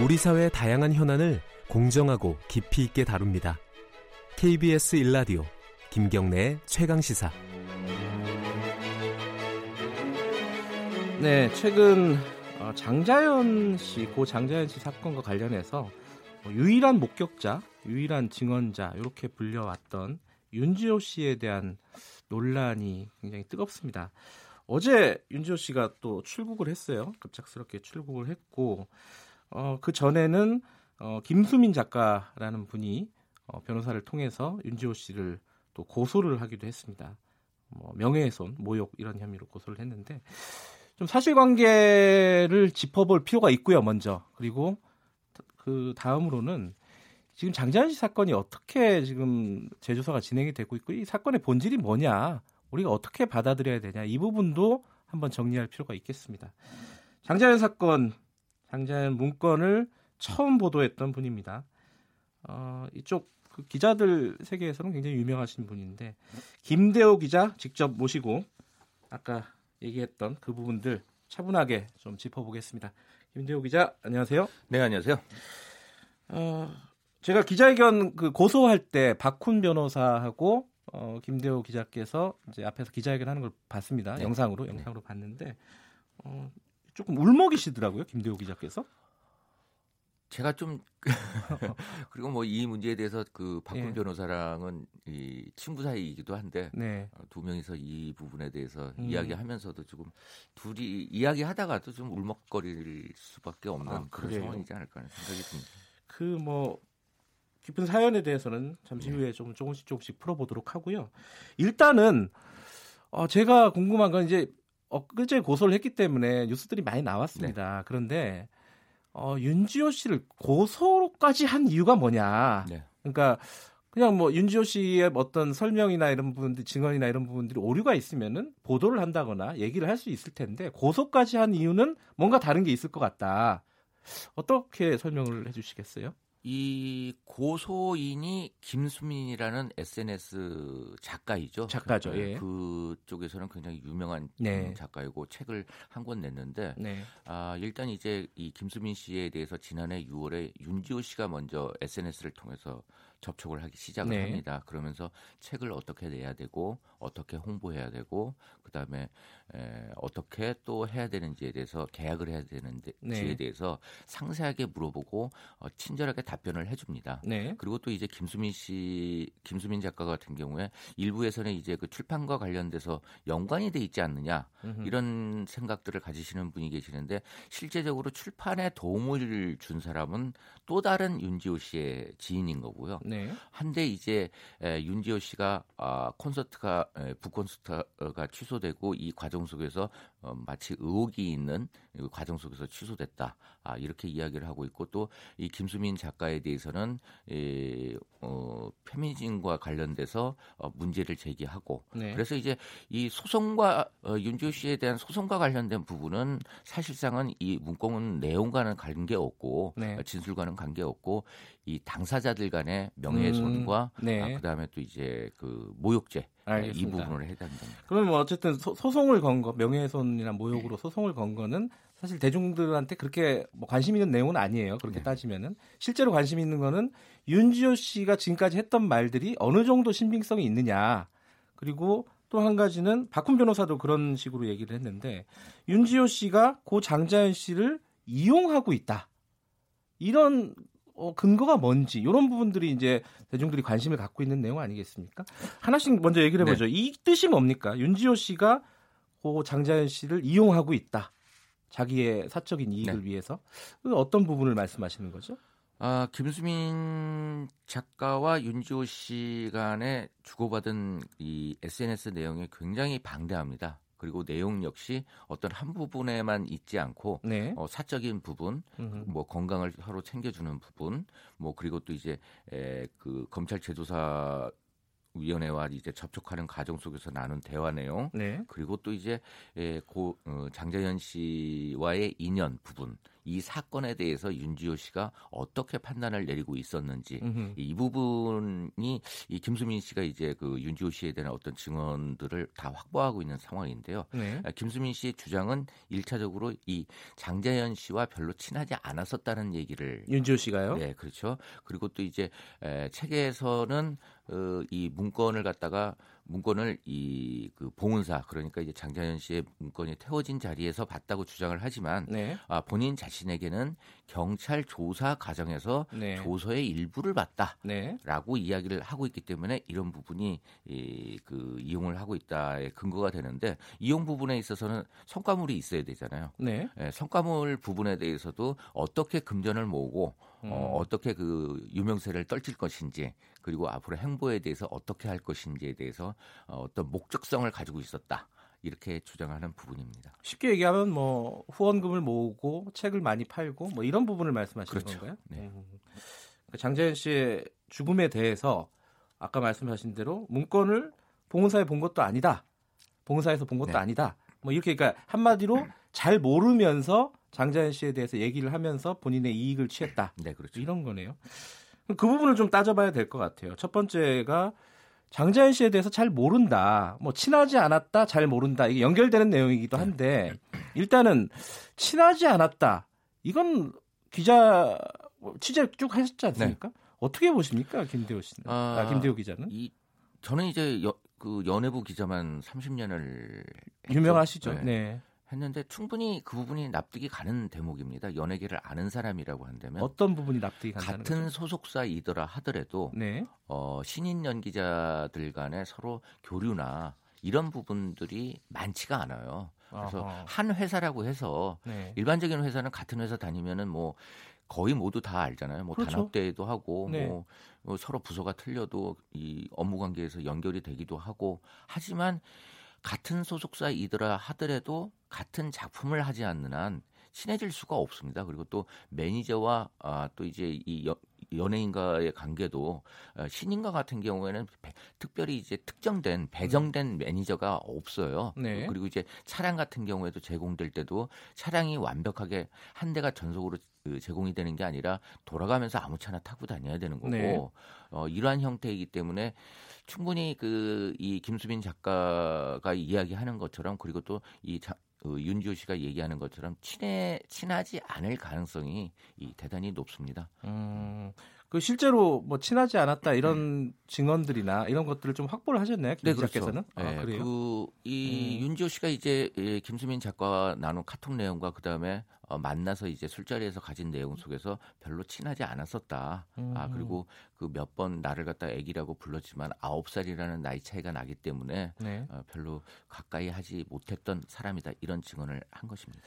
우리 사회의 다양한 현안을 공정하고 깊이 있게 다룹니다. KBS 일라디오 김경래의 최강 시사. 네, 최근 어, 장자연 씨, 고 장자연 씨 사건과 관련해서 뭐 유일한 목격자, 유일한 증언자 이렇게 불려왔던 윤지호 씨에 대한 논란이 굉장히 뜨겁습니다. 어제 윤지호 씨가 또 출국을 했어요. 급작스럽게 출국을 했고 어, 그 전에는 어, 김수민 작가라는 분이 어, 변호사를 통해서 윤지호 씨를 또 고소를 하기도 했습니다. 뭐 명예훼손, 모욕 이런 혐의로 고소를 했는데 좀 사실관계를 짚어볼 필요가 있고요. 먼저 그리고 그 다음으로는 지금 장자연 씨 사건이 어떻게 지금 재조사가 진행이 되고 있고 이 사건의 본질이 뭐냐 우리가 어떻게 받아들여야 되냐 이 부분도 한번 정리할 필요가 있겠습니다. 장자연 사건 장자연 문건을 처음 보도했던 분입니다. 어, 이쪽 그 기자들 세계에서는 굉장히 유명하신 분인데 김대호 기자 직접 모시고 아까 얘기했던 그 부분들 차분하게 좀 짚어보겠습니다. 김대호 기자 안녕하세요. 네 안녕하세요. 어, 제가 기자회견 그 고소할 때 박훈 변호사하고 어, 김대호 기자께서 이제 앞에서 기자회견 하는 걸 봤습니다. 네. 영상으로 영상으로 봤는데 어, 조금 울먹이시더라고요 김대호 기자께서. 제가 좀 그리고 뭐 이 문제에 대해서 그 박훈 예. 변호사랑은 이 친구 사이이기도 한데 네. 어, 두 명이서 이 부분에 대해서 음. 이야기하면서도 조금 둘이 이야기하다가도 좀 울먹거릴 수밖에 없는 아, 그런 그래요? 상황이지 않을까 하는 생각이 듭니다. 그뭐 깊은 사연에 대해서는 잠시 네. 후에 좀 조금씩 조금씩 풀어보도록 하고요. 일단은 어, 제가 궁금한 건 이제 엊그제 고소를 했기 때문에 뉴스들이 많이 나왔습니다. 네. 그런데 어, 윤지호 씨를 고소까지 한 이유가 뭐냐? 네. 그러니까 그냥 뭐 윤지호 씨의 어떤 설명이나 이런 부분들 증언이나 이런 부분들이 오류가 있으면은 보도를 한다거나 얘기를 할 수 있을 텐데 고소까지 한 이유는 뭔가 다른 게 있을 것 같다. 어떻게 설명을 해주시겠어요? 이 고소인이 김수민이라는 SNS 작가이죠. 작가죠, 그, 예. 그쪽에서는 굉장히 유명한 네. 음, 작가이고 책을 한 권 냈는데 네. 아, 일단 이제 이 김수민 씨에 대해서 지난해 6월에 윤지호 씨가 먼저 SNS를 통해서 접촉을 하기 시작을 네. 합니다. 그러면서 책을 어떻게 내야 되고 어떻게 홍보해야 되고 그다음에 에, 어떻게 또 해야 되는지에 대해서 계약을 해야 되는지에 네. 대해서 상세하게 물어보고 어, 친절하게 답변을 해줍니다. 네. 그리고 또 이제 김수민 씨, 김수민 작가 같은 경우에 일부에서는 이제 그 출판과 관련돼서 연관이 돼 있지 않느냐 음흠. 이런 생각들을 가지시는 분이 계시는데 실제적으로 출판에 도움을 준 사람은 또 다른 윤지호 씨의 지인인 거고요. 네. 한데 이제 에, 윤지호 씨가 아, 콘서트가 에, 북콘서트가 취소되고 이 과정 속에서 어, 마치 의혹이 있는 이 과정 속에서 취소됐다. 아, 이렇게 이야기를 하고 있고 또 이 김수민 작가에 대해서는 이, 어, 페미니즘과 관련돼서 어, 문제를 제기하고 네. 그래서 이제 이 소송과 어, 윤지호 씨에 대한 소송과 관련된 부분은 사실상은 이 문건은 내용과는 관계 없고 네. 어, 진술과는 관계 없고 이 당사자들 간의 명예훼손과 음, 네. 아, 그다음에 또 이제 그 모욕죄 이 알겠습니다. 부분을 해당됩니다. 그러면 뭐 어쨌든 소, 송을 건 거, 명예훼손이나 모욕으로 소송을 건 거는 사실 대중들한테 그렇게 뭐 관심 있는 내용은 아니에요. 그렇게 네. 따지면은 실제로 관심 있는 거는 윤지호 씨가 지금까지 했던 말들이 어느 정도 신빙성이 있느냐. 그리고 또 한 가지는 박훈 변호사도 그런 식으로 얘기를 했는데 윤지호 씨가 고 장자연 씨를 이용하고 있다. 이런 어, 근거가 뭔지 이런 부분들이 이제 대중들이 관심을 갖고 있는 내용 아니겠습니까? 하나씩 먼저 얘기를 해보죠. 이 뜻이 뭡니까? 윤지호 씨가 고 장자연 씨를 이용하고 있다. 자기의 사적인 이익을 네. 위해서 그 어떤 부분을 말씀하시는 거죠? 아, 김수민 작가와 윤지호 씨 간에 주고받은 이 SNS 내용이 굉장히 방대합니다. 그리고 내용 역시 어떤 한 부분에만 있지 않고 네. 어, 사적인 부분, 음. 뭐 건강을 서로 챙겨주는 부분, 뭐 그리고 또 이제 에, 그 검찰 제조사 위원회와 이제 접촉하는 과정 속에서 나눈 대화 내용, 네. 그리고 또 이제 에, 고 어, 장자연 씨와의 인연 부분 이 사건에 대해서 윤지호 씨가 어떻게 판단을 내리고 있었는지 음흠. 이 부분이 이 김수민 씨가 이제 그 윤지호 씨에 대한 어떤 증언들을 다 확보하고 있는 상황인데요. 네. 아, 김수민 씨의 주장은 일차적으로 이 장자연 씨와 별로 친하지 않았었다는 얘기를 윤지호 씨가요? 네, 그렇죠. 그리고 또 이제 에, 책에서는 어, 이 문건을 갖다가 문건을 이 그 봉은사 그러니까 이제 장자연 씨의 문건이 태워진 자리에서 봤다고 주장을 하지만 네. 아, 본인 자신에게는 경찰 조사 과정에서 네. 조서의 일부를 봤다. 네. 라고 이야기를 하고 있기 때문에 이런 부분이 이, 그 이용을 하고 있다의 근거가 되는데 이용 부분에 있어서는 성과물이 있어야 되잖아요. 네. 예, 성과물 부분에 대해서도 어떻게 금전을 모으고 음. 어, 어떻게 그 유명세를 떨칠 것인지 그리고 앞으로 행보에 대해서 어떻게 할 것인지에 대해서 어, 어떤 목적성을 가지고 있었다 이렇게 주장하는 부분입니다. 쉽게 얘기하면 뭐 후원금을 모으고 책을 많이 팔고 뭐 이런 부분을 말씀하시는 그렇죠. 건가요? 네. 음. 그 장자연 씨의 죽음에 대해서 아까 말씀하신 대로 문건을 봉은사에 본 것도 아니다. 봉은사에서 본 것도 네. 아니다. 뭐 이렇게 그러니까 한마디로 잘 모르면서 장자연 씨에 대해서 얘기를 하면서 본인의 이익을 취했다. 네, 그렇죠. 이런 거네요. 그 부분을 좀 따져봐야 될 것 같아요. 첫 번째가 장자연 씨에 대해서 잘 모른다. 뭐 친하지 않았다, 잘 모른다. 이게 연결되는 내용이기도 한데 일단은 친하지 않았다. 이건 기자 취재 쭉 하셨지 않습니까? 어떻게 보십니까, 김대호 씨는? 아, 아, 김대호 기자는 이 저는 이제 여, 그 연예부 기자만 30년을 유명하시죠. 네. 네. 했는데 충분히 그 부분이 납득이 가는 대목입니다. 연예계를 아는 사람이라고 한다면 어떤 부분이 납득이 간다는 같은 거죠? 소속사이더라 하더라도 네. 어, 신인 연기자들 간에 서로 교류나 이런 부분들이 많지가 않아요. 그래서 어허. 한 회사라고 해서 네. 일반적인 회사는 같은 회사 다니면은 뭐 거의 모두 다 알잖아요. 뭐 그렇죠. 단합대회도 하고 네. 뭐, 뭐 서로 부서가 틀려도 이 업무 관계에서 연결이 되기도 하고 하지만 같은 소속사이더라 하더라도 같은 작품을 하지 않는 한 친해질 수가 없습니다. 그리고 또 매니저와 아, 또 이제 이 여, 연예인과의 관계도 어, 신인과 같은 경우에는 배- 특별히 이제 특정된 배정된 매니저가 없어요. 네. 그리고 이제 차량 같은 경우에도 제공될 때도 차량이 완벽하게 한 대가 전속으로 그 제공이 되는 게 아니라 돌아가면서 아무 차나 타고 다녀야 되는 거고 네. 어, 이러한 형태이기 때문에 충분히 그 이 김수빈 작가가 이야기하는 것처럼 그리고 또 이 그 윤지호 씨가 얘기하는 것처럼 친해 친하지 않을 가능성이 이 대단히 높습니다. 음, 그 실제로 뭐 친하지 않았다 이런 증언들이나 이런 것들을 좀 확보를 하셨나요, 김 기자께서는? 아, 네, 그래요? 그 이 음. 윤지호 씨가 이제 예, 김수민 작가와 나눈 카톡 내용과 그 다음에 어, 만나서 이제 술자리에서 가진 내용 속에서 별로 친하지 않았었다. 아 음. 그리고 그 몇 번 나를 갖다 애기라고 불렀지만 아홉 살이라는 나이 차이가 나기 때문에 네. 어, 별로 가까이 하지 못했던 사람이다 이런 증언을 한 것입니다.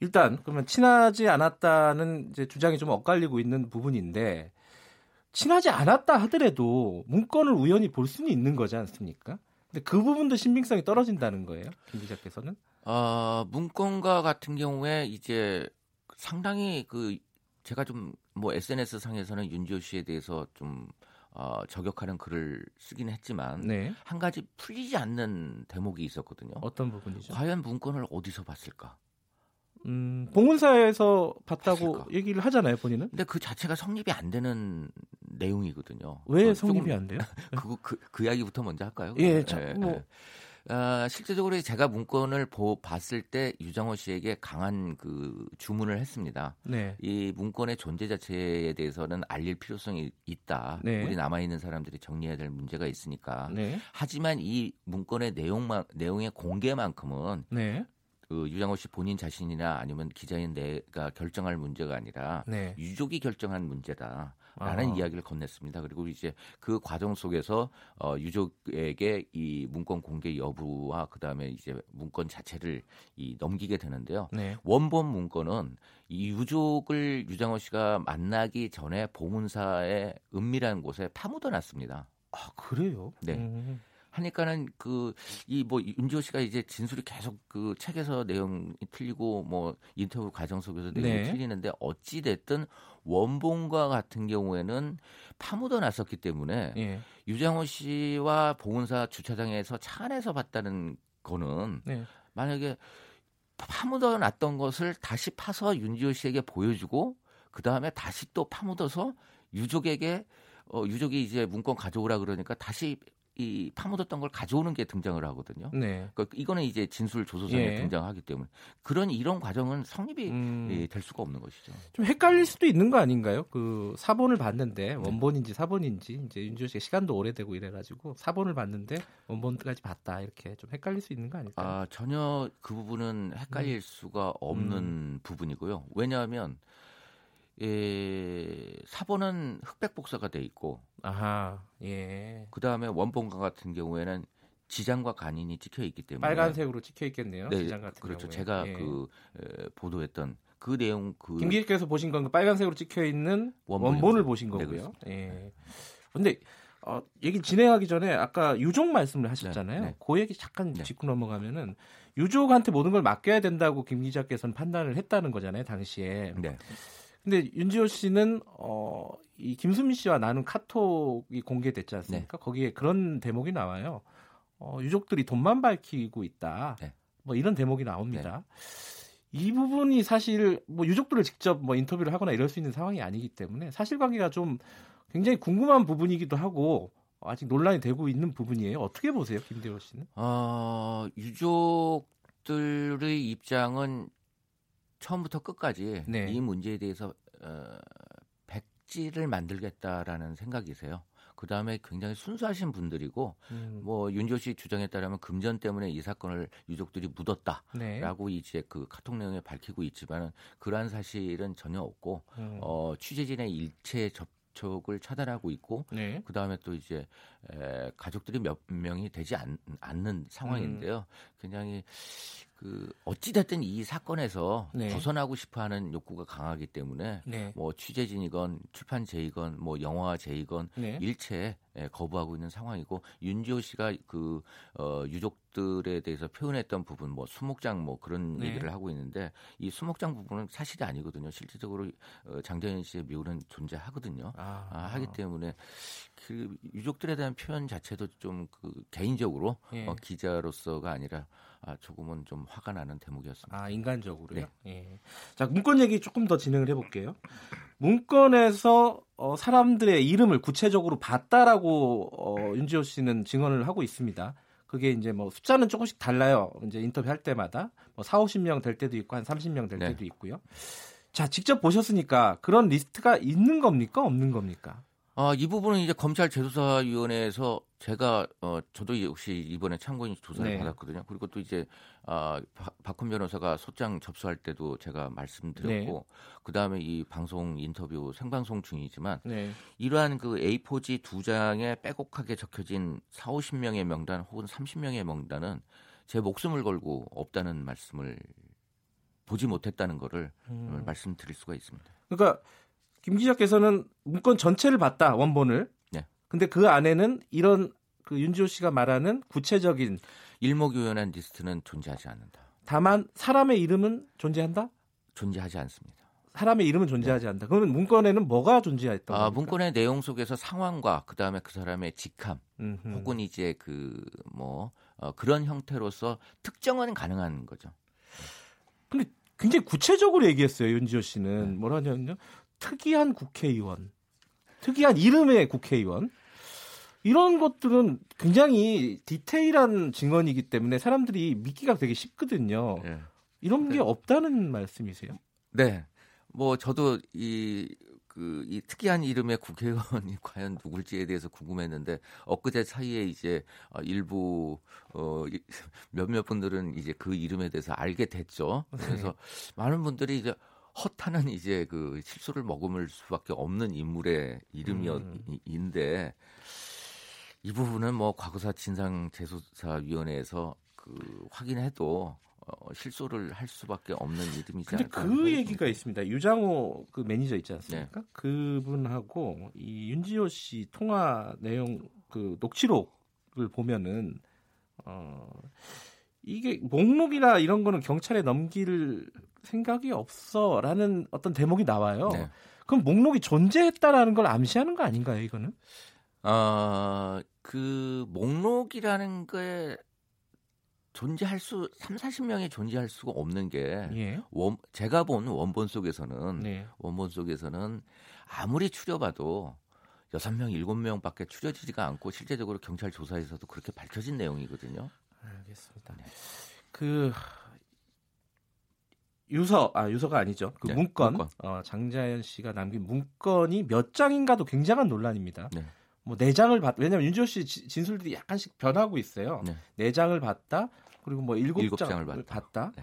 일단 그러면 친하지 않았다는 이제 주장이 좀 엇갈리고 있는 부분인데 친하지 않았다 하더라도 문건을 우연히 볼 수는 있는 거지 않습니까? 근데 그 부분도 신빙성이 떨어진다는 거예요, 김 기자께서는? 어, 문건가 같은 경우에 이제 상당히 그 제가 좀 뭐 SNS 상에서는 윤지호 씨에 대해서 좀 어, 저격하는 글을 쓰긴 했지만 네. 한 가지 풀리지 않는 대목이 있었거든요. 어떤 부분이죠? 과연 문건을 어디서 봤을까? 음, 봉은사에서 봤다고 봤을까? 얘기를 하잖아요, 본인은. 근데 그 자체가 성립이 안 되는 내용이거든요. 왜 어, 성립이 안 돼요? 그, 그, 그 이야기부터 먼저 할까요? 예, 자, 뭐. 아, 실제적으로 제가 문건을 보, 봤을 때 유정호 씨에게 강한 그 주문을 했습니다. 네. 이 문건의 존재 자체에 대해서는 알릴 필요성이 있다. 네. 우리 남아 있는 사람들이 정리해야 될 문제가 있으니까. 네. 하지만 이 문건의 내용만 내용의 공개만큼은 네. 그 유장호 씨 본인 자신이나 아니면 기자인 내가 결정할 문제가 아니라 네. 유족이 결정한 문제다 라는 아하. 이야기를 건넸습니다. 그리고 이제 그 과정 속에서 어, 유족에게 이 문건 공개 여부와 그 다음에 이제 문건 자체를 이 넘기게 되는데요. 네. 원본 문건은 이 유족을 유장호 씨가 만나기 전에 보문사의 은밀한 곳에 파묻어 놨습니다. 아, 그래요? 네. 음. 하니까는 그 이 뭐 윤지호 씨가 이제 진술이 계속 그 책에서 내용이 틀리고 뭐 인터뷰 과정 속에서 내용이 네. 틀리는데 어찌 됐든 원본과 같은 경우에는 파묻어 놨었기 때문에 예. 유장호 씨와 보훈사 주차장에서 차 안에서 봤다는 거는 네. 만약에 파묻어 놨던 것을 다시 파서 윤지호 씨에게 보여주고 그 다음에 다시 또 파묻어서 유족에게 어, 유족이 이제 문건 가져오라 그러니까 다시 이 파묻었던 걸 가져오는 게 등장을 하거든요. 네. 그러니까 이거는 이제 진술 조서상에 예. 등장하기 때문에 그런 이런 과정은 성립이 음. 예, 될 수가 없는 것이죠. 좀 헷갈릴 수도 있는 거 아닌가요? 그 사본을 봤는데 네. 원본인지 사본인지 이제 윤지호 씨가 시간도 오래되고 이래가지고 사본을 봤는데 원본까지 봤다 이렇게 좀 헷갈릴 수 있는 거 아닐까요? 아 전혀 그 부분은 헷갈릴 음. 수가 없는 부분이고요. 왜냐하면 예, 사본은 흑백 복사가 돼 있고 아하 예 그 다음에 원본과 같은 경우에는 지장과 간인이 찍혀 있기 때문에 빨간색으로 찍혀 있겠네요. 네, 시장 같은 그렇죠. 경우에. 제가 예. 그 에, 보도했던 그 내용 그 김 기자께서 보신 건 그 빨간색으로 찍혀 있는. 원본을 보신 네, 거고요. 그렇습니다. 예. 근데 어, 얘기 진행하기 전에 아까 유족 말씀을 하셨잖아요. 네, 네. 그 얘기 잠깐 네. 짚고 넘어가면은 유족한테 모든 걸 맡겨야 된다고 김 기자께서는 판단을 했다는 거잖아요, 당시에. 네. 근데 윤지호 씨는 어, 이 김수민 씨와 나눈 카톡이 공개됐지 않습니까? 네. 거기에 그런 대목이 나와요. 어, 유족들이 돈만 밝히고 있다. 네. 뭐 이런 대목이 나옵니다. 이 부분이 사실 뭐 유족들을 직접 뭐 인터뷰를 하거나 이럴 수 있는 상황이 아니기 때문에 사실관계가 좀 굉장히 궁금한 부분이기도 하고 아직 논란이 되고 있는 부분이에요. 어떻게 보세요, 김대호 씨는? 어, 유족들의 입장은 처음부터 끝까지 네. 이 문제에 대해서 어, 백지를 만들겠다라는 생각이세요. 그 다음에 굉장히 순수하신 분들이고 음, 뭐 윤조 씨 주장에 따르면 금전 때문에 이 사건을 유족들이 묻었다라고 네. 이제 그 카톡 내용에 밝히고 있지만은 그러한 사실은 전혀 없고 음, 어, 취재진의 일체 접촉을 차단하고 있고 네. 그 다음에 또 이제 에, 가족들이 몇 명이 되지 않, 않는 상황인데요. 음. 굉장히 그 어찌 됐든 이 사건에서 네. 벗어나고 싶어하는 욕구가 강하기 때문에 네. 뭐 취재진이건 출판제이건 뭐 영화제이건 네. 일체 에, 거부하고 있는 상황이고 윤지호 씨가 그 어, 유족들에 대해서 표현했던 부분 뭐 수목장 뭐 그런 네. 얘기를 하고 있는데 이 수목장 부분은 사실이 아니거든요. 실질적으로 어, 장자연 씨의 묘는 존재하거든요. 아, 아, 하기 때문에 그 유족들에 대한 표현 자체도 좀 그 개인적으로 예. 어, 기자로서가 아니라 아, 조금은 좀 화가 나는 대목이었습니다. 아 인간적으로요. 네. 예. 자 문건 얘기 조금 더 진행을 해볼게요. 문건에서 어, 사람들의 이름을 구체적으로 봤다라고 어, 윤지호 씨는 증언을 하고 있습니다. 그게 이제 뭐 숫자는 조금씩 달라요. 이제 인터뷰 할 때마다 뭐 4, 50명 될 때도 있고 한 30명 될 네. 때도 있고요. 자 직접 보셨으니까 그런 리스트가 있는 겁니까 없는 겁니까? 아, 이 부분은 이제 검찰 제조사위원회에서 제가 어 저도 역시 이번에 참고인 조사를 네. 받았거든요. 그리고 또 이제 아 박- 박훈 변호사가 소장 접수할 때도 제가 말씀드렸고 네. 그다음에 이 방송 인터뷰 생방송 중이지만 네. 이러한 그 A4지 두 장에 빼곡하게 적혀진 4, 50명의 명단 혹은 30명의 명단은 제 목숨을 걸고 없다는 말씀을 보지 못했다는 거를 음. 말씀드릴 수가 있습니다. 그러니까 김 기자께서는 문건 전체를 봤다 원본을. 네. 근데 그 안에는 이런 그 윤지오 씨가 말하는 구체적인 일목요연한 리스트는 존재하지 않는다. 다만 사람의 이름은 존재한다? 존재하지 않습니다. 사람의 이름은 존재하지 않는다. 그러면 문건에는 뭐가 존재했던 아, 겁니까? 문건의 내용 속에서 상황과 그 다음에 그 사람의 직함 음흠. 혹은 이제 그뭐 그런 형태로서 특정은 가능한 거죠. 근데 굉장히 구체적으로 얘기했어요. 윤지오 씨는 네. 뭐라 하냐면요. 특이한 국회의원, 특이한 이름의 국회의원 이런 것들은 굉장히 디테일한 증언이기 때문에 사람들이 믿기가 되게 쉽거든요. 네. 이런 게 네. 없다는 말씀이세요? 네. 뭐 저도 이 그 이 특이한 이름의 국회의원이 과연 누굴지에 대해서 궁금했는데 엊그제 사이에 이제 어, 일부 어 이- 몇몇 분들은 이제 그 이름에 대해서 알게 됐죠. 그래서 많은 분들이 이제 허탄한 이제 그 실수를 머금을 수밖에 없는 인물의 이름이인데 이 부분은 뭐 과거사 진상 재수사위원회에서 그 확인해도 어, 실소를 할 수밖에 없는 이름이지 근데 않을까. 그 얘기가 있습니다. 유장호 그 매니저 있지 않습니까? 네. 그분하고 이 윤지호 씨 통화 내용 그 녹취록을 보면은 어 이게 목록이나 이런 거는 경찰에 넘길 생각이 없어라는 어떤 대목이 나와요. 네. 그럼 목록이 존재했다라는 걸 암시하는 거 아닌가요, 이거는? 어, 그 목록이라는 게 존재할 수 3, 40명이 존재할 수가 없는 게 예. 원, 제가 본 원본 속에서는 네. 원본 속에서는 아무리 추려봐도 여섯 명 일곱 명밖에 추려지지가 않고 실제적으로 경찰 조사에서도 그렇게 밝혀진 내용이거든요. 알겠습니다. 네. 그 유서 아 유서가 아니죠. 그 네, 문건, 문건. 어, 장자연 씨가 남긴 문건이 몇 장인가도 굉장한 논란입니다. 네. 뭐네 장을 봤 왜냐면 윤지호 씨 지- 진술들이 약간씩 변하고 있어요. 네. 네 장을 봤다. 그리고 뭐 일곱 장을 봤다. 봤다. 네.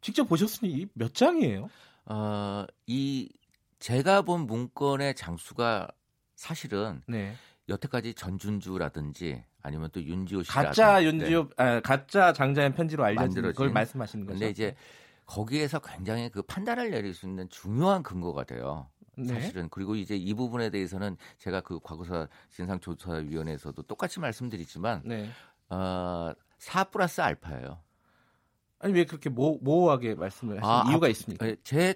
직접 보셨으니 이몇 장이에요? 어, 이 제가 본 문건의 장수가 사실은 네. 여태까지 전준주라든지 아니면 또 윤지호 씨 가짜 윤지호 아, 가짜 장자연 편지로 알려진. 걸 말씀하시는 거죠. 근데 이제 거기에서 굉장히 그 판단을 내릴 수 있는 중요한 근거가 돼요. 네. 사실은 그리고 이제 이 부분에 대해서는 제가 그 과거사 진상조사위원회에서도 똑같이 말씀드리지만 네. 어, 4 플러스 알파예요. 아니 왜 그렇게 모, 모호하게 말씀을 하시는 아, 이유가 앞- 있습니까? 예, 제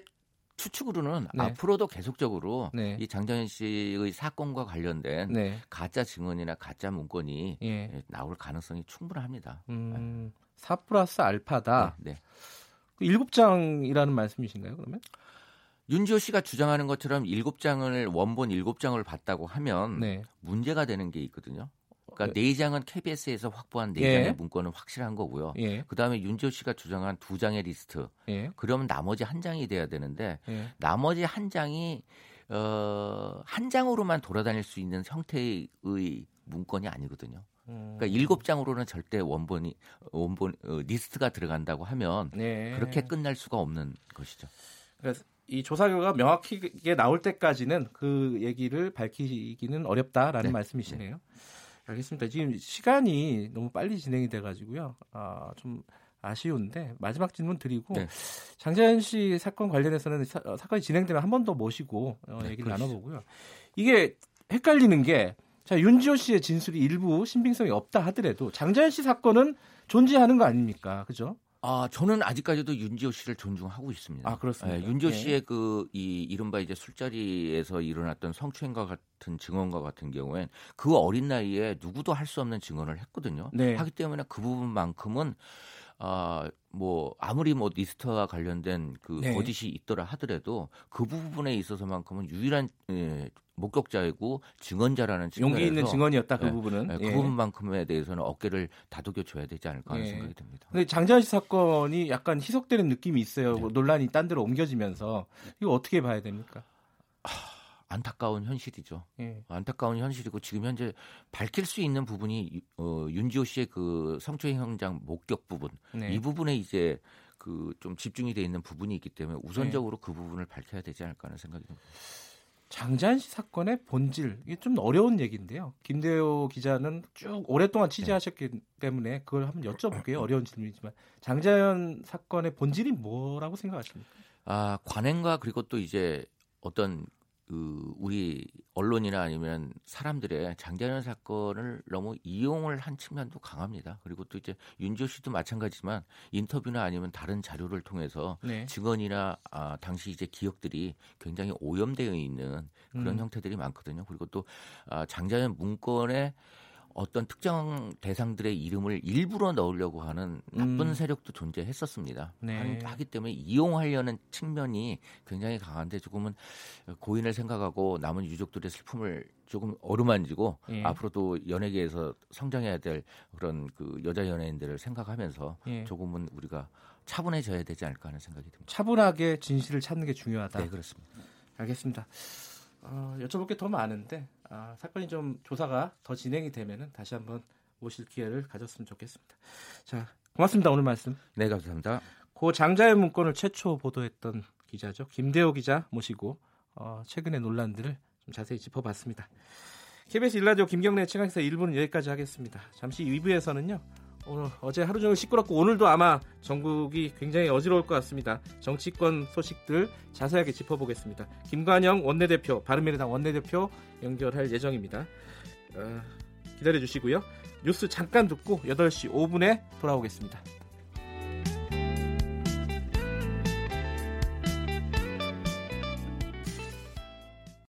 추측으로는 네. 앞으로도 계속적으로 네. 이 장자연 씨의 사건과 관련된 네. 가짜 증언이나 가짜 문건이 예. 예, 나올 가능성이 충분합니다. 음, 4 플러스 알파다. 네, 네. 그 일곱 장이라는 말씀이신가요? 그러면? 윤지오 씨가 주장하는 것처럼 일곱 장을 원본 일곱 장을 봤다고 하면 네. 문제가 되는 게 있거든요. 그러니까 네. 네 장은 KBS에서 확보한 네 예. 장의 문건은 확실한 거고요. 예. 그다음에 윤지오 씨가 주장한 두 장의 리스트. 예. 그러면 나머지 한 장이 돼야 되는데 예. 나머지 한 장이 어, 한 장으로만 돌아다닐 수 있는 형태의 문건이 아니거든요. 음. 그러니까 일곱 장으로는 절대 원본이 원본 어, 리스트가 들어간다고 하면 네. 그렇게 끝날 수가 없는 것이죠. 그래서 이 조사 결과가 명확하게 나올 때까지는 그 얘기를 밝히기는 어렵다라는 네. 말씀이시네요. 알겠습니다. 지금 시간이 너무 빨리 진행이 돼가지고요. 아, 좀 아쉬운데 마지막 질문 드리고 네. 장자연 씨 사건 관련해서는 사, 건이 진행되면 한 번 더 모시고 어, 네, 얘기를 그러시죠. 나눠보고요. 이게 헷갈리는 게 자, 윤지호 씨의 진술이 일부 신빙성이 없다 하더라도 장자연 씨 사건은 존재하는 거 아닙니까? 그죠? 아, 저는 아직까지도 윤지호 씨를 존중하고 있습니다. 아, 그렇습니까? 예, 윤지호 예. 씨의 그 이 이른바 이제 술자리에서 일어났던 성추행과 같은 증언과 같은 경우엔 그 어린 나이에 누구도 할 수 없는 증언을 했거든요. 네. 하기 때문에 그 부분만큼은 아, 뭐 아무리 뭐 리스트와 관련된 그 네. 거짓이 있더라 하더라도 그 부분에 있어서만큼은 유일한 예, 목격자이고 증언자라는 용기 있는 측면에서 증언이었다 그 예, 부분은. 예, 그 예. 부분만큼에 대해서는 어깨를 다독여 줘야 되지 않을까 하는 예. 생각이 듭니다. 근데 장자연 씨 사건이 약간 희석되는 느낌이 있어요. 네. 뭐 논란이 딴 데로 옮겨지면서 이거 어떻게 봐야 됩니까? 안타까운 현실이죠. 예. 안타까운 현실이고 지금 현재 밝힐 수 있는 부분이 어, 윤지호 씨의 그 성추행 현장 목격 부분 네. 이 부분에 이제 그 좀 집중이 돼 있는 부분이 있기 때문에 우선적으로 그 부분을 밝혀야 되지 않을까 하는 생각이 듭니다. 장자연 씨 사건의 본질 이게 좀 어려운 얘기인데요. 김대호 기자는 쭉 오랫동안 취재하셨기 때문에 그걸 한번 여쭤볼게요. 어려운 질문이지만 장자연 사건의 본질이 뭐라고 생각하십니까? 아 관행과 그리고 또 이제 어떤 그 우리 언론이나 아니면 사람들의 장자연 사건을 너무 이용을 한 측면도 강합니다. 그리고 또 이제 윤지호 씨도 마찬가지지만 인터뷰나 아니면 다른 자료를 통해서 네. 증언이나 아, 당시 이제 기억들이 굉장히 오염되어 있는 그런 음. 형태들이 많거든요. 그리고 또 아, 장자연 문건에 어떤 특정 대상들의 이름을 일부러 넣으려고 하는 나쁜 음. 세력도 존재했었습니다. 네. 한- 하기 때문에 이용하려는 측면이 굉장히 강한데 조금은 고인을 생각하고 남은 유족들의 슬픔을 조금 어루만지고 예. 앞으로도 연예계에서 성장해야 될 그런 그 여자 연예인들을 생각하면서 예. 조금은 우리가 차분해져야 되지 않을까 하는 생각이 듭니다. 차분하게 진실을 찾는 게 중요하다. 네, 그렇습니다. 알겠습니다. 어, 여쭤볼 게 더 많은데 아, 사건이 좀 조사가 더 진행이 되면은 다시 한번 모실 기회를 가졌으면 좋겠습니다. 자, 고맙습니다. 오늘 말씀. 네, 감사합니다. 고 장자의 문건을 최초 보도했던 기자죠. 김대호 기자 모시고 어, 최근의 논란들을 좀 자세히 짚어봤습니다. KBS 일라디오 김경래 최강사 1부는 여기까지 하겠습니다. 잠시 2부에서는요. 오늘 어제 하루 종일 시끄럽고 오늘도 아마 전국이 굉장히 어지러울 것 같습니다. 정치권 소식들 자세하게 짚어보겠습니다. 김관영 원내대표, 바른미래당 원내대표 연결할 예정입니다. 어, 기다려 주시고요. 뉴스 잠깐 듣고 8시 5분에 돌아오겠습니다.